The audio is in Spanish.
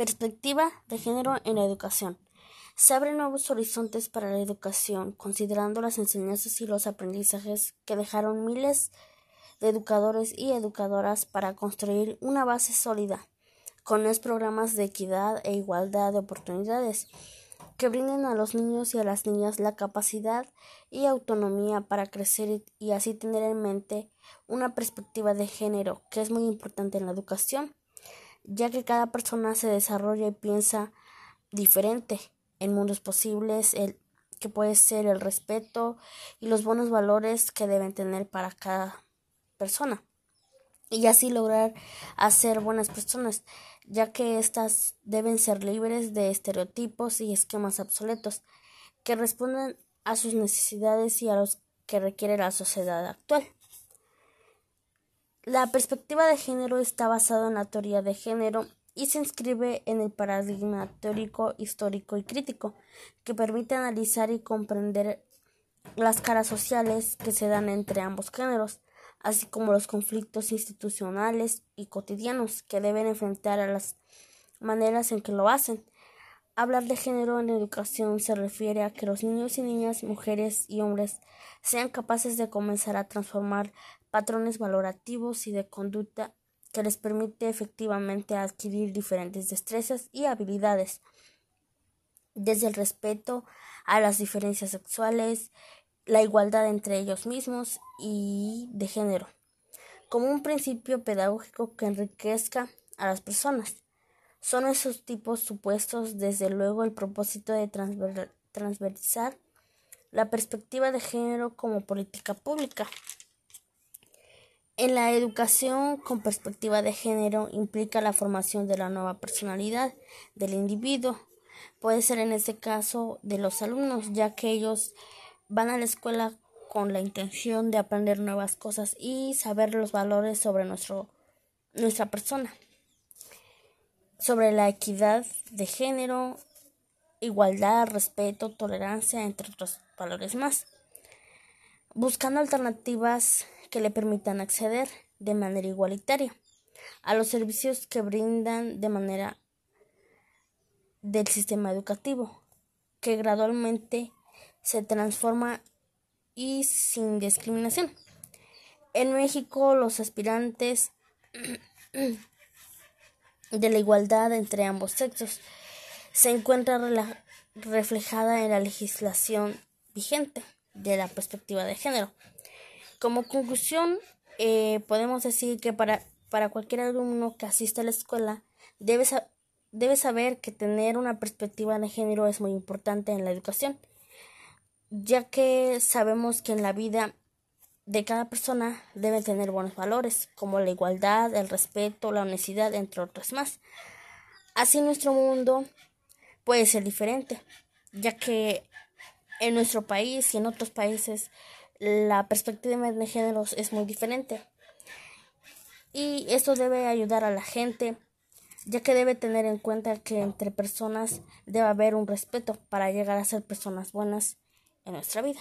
Perspectiva de género en la educación. Se abren nuevos horizontes para la educación, considerando las enseñanzas y los aprendizajes que dejaron miles de educadores y educadoras para construir una base sólida, con los programas de equidad e igualdad de oportunidades que brinden a los niños y a las niñas la capacidad y autonomía para crecer y así tener en mente una perspectiva de género que es muy importante en la educación ya que cada persona se desarrolla y piensa diferente en mundos posibles, el que puede ser el respeto y los buenos valores que deben tener para cada persona y así lograr hacer buenas personas, ya que éstas deben ser libres de estereotipos y esquemas obsoletos que respondan a sus necesidades y a los que requiere la sociedad actual. La perspectiva de género está basada en la teoría de género y se inscribe en el paradigma teórico, histórico y crítico, que permite analizar y comprender las caras sociales que se dan entre ambos géneros, así como los conflictos institucionales y cotidianos que deben enfrentar a las maneras en que lo hacen. Hablar de género en educación se refiere a que los niños y niñas, mujeres y hombres sean capaces de comenzar a transformar patrones valorativos y de conducta que les permite efectivamente adquirir diferentes destrezas y habilidades, desde el respeto a las diferencias sexuales, la igualdad entre ellos mismos y de género, como un principio pedagógico que enriquezca a las personas. Son esos tipos supuestos, desde luego, el propósito de transversar la perspectiva de género como política pública. En la educación con perspectiva de género implica la formación de la nueva personalidad del individuo. Puede ser en este caso de los alumnos, ya que ellos van a la escuela con la intención de aprender nuevas cosas y saber los valores sobre nuestro, nuestra persona, sobre la equidad de género, igualdad, respeto, tolerancia, entre otros valores más, buscando alternativas que le permitan acceder de manera igualitaria a los servicios que brindan de manera del sistema educativo, que gradualmente se transforma y sin discriminación. En México, los aspirantes de la igualdad entre ambos sexos se encuentra reflejada en la legislación vigente de la perspectiva de género. Como conclusión, eh, podemos decir que para, para cualquier alumno que asista a la escuela debe, debe saber que tener una perspectiva de género es muy importante en la educación, ya que sabemos que en la vida de cada persona debe tener buenos valores, como la igualdad, el respeto, la honestidad, entre otros más. Así nuestro mundo puede ser diferente, ya que en nuestro país y en otros países la perspectiva de géneros es muy diferente. Y esto debe ayudar a la gente, ya que debe tener en cuenta que entre personas debe haber un respeto para llegar a ser personas buenas en nuestra vida.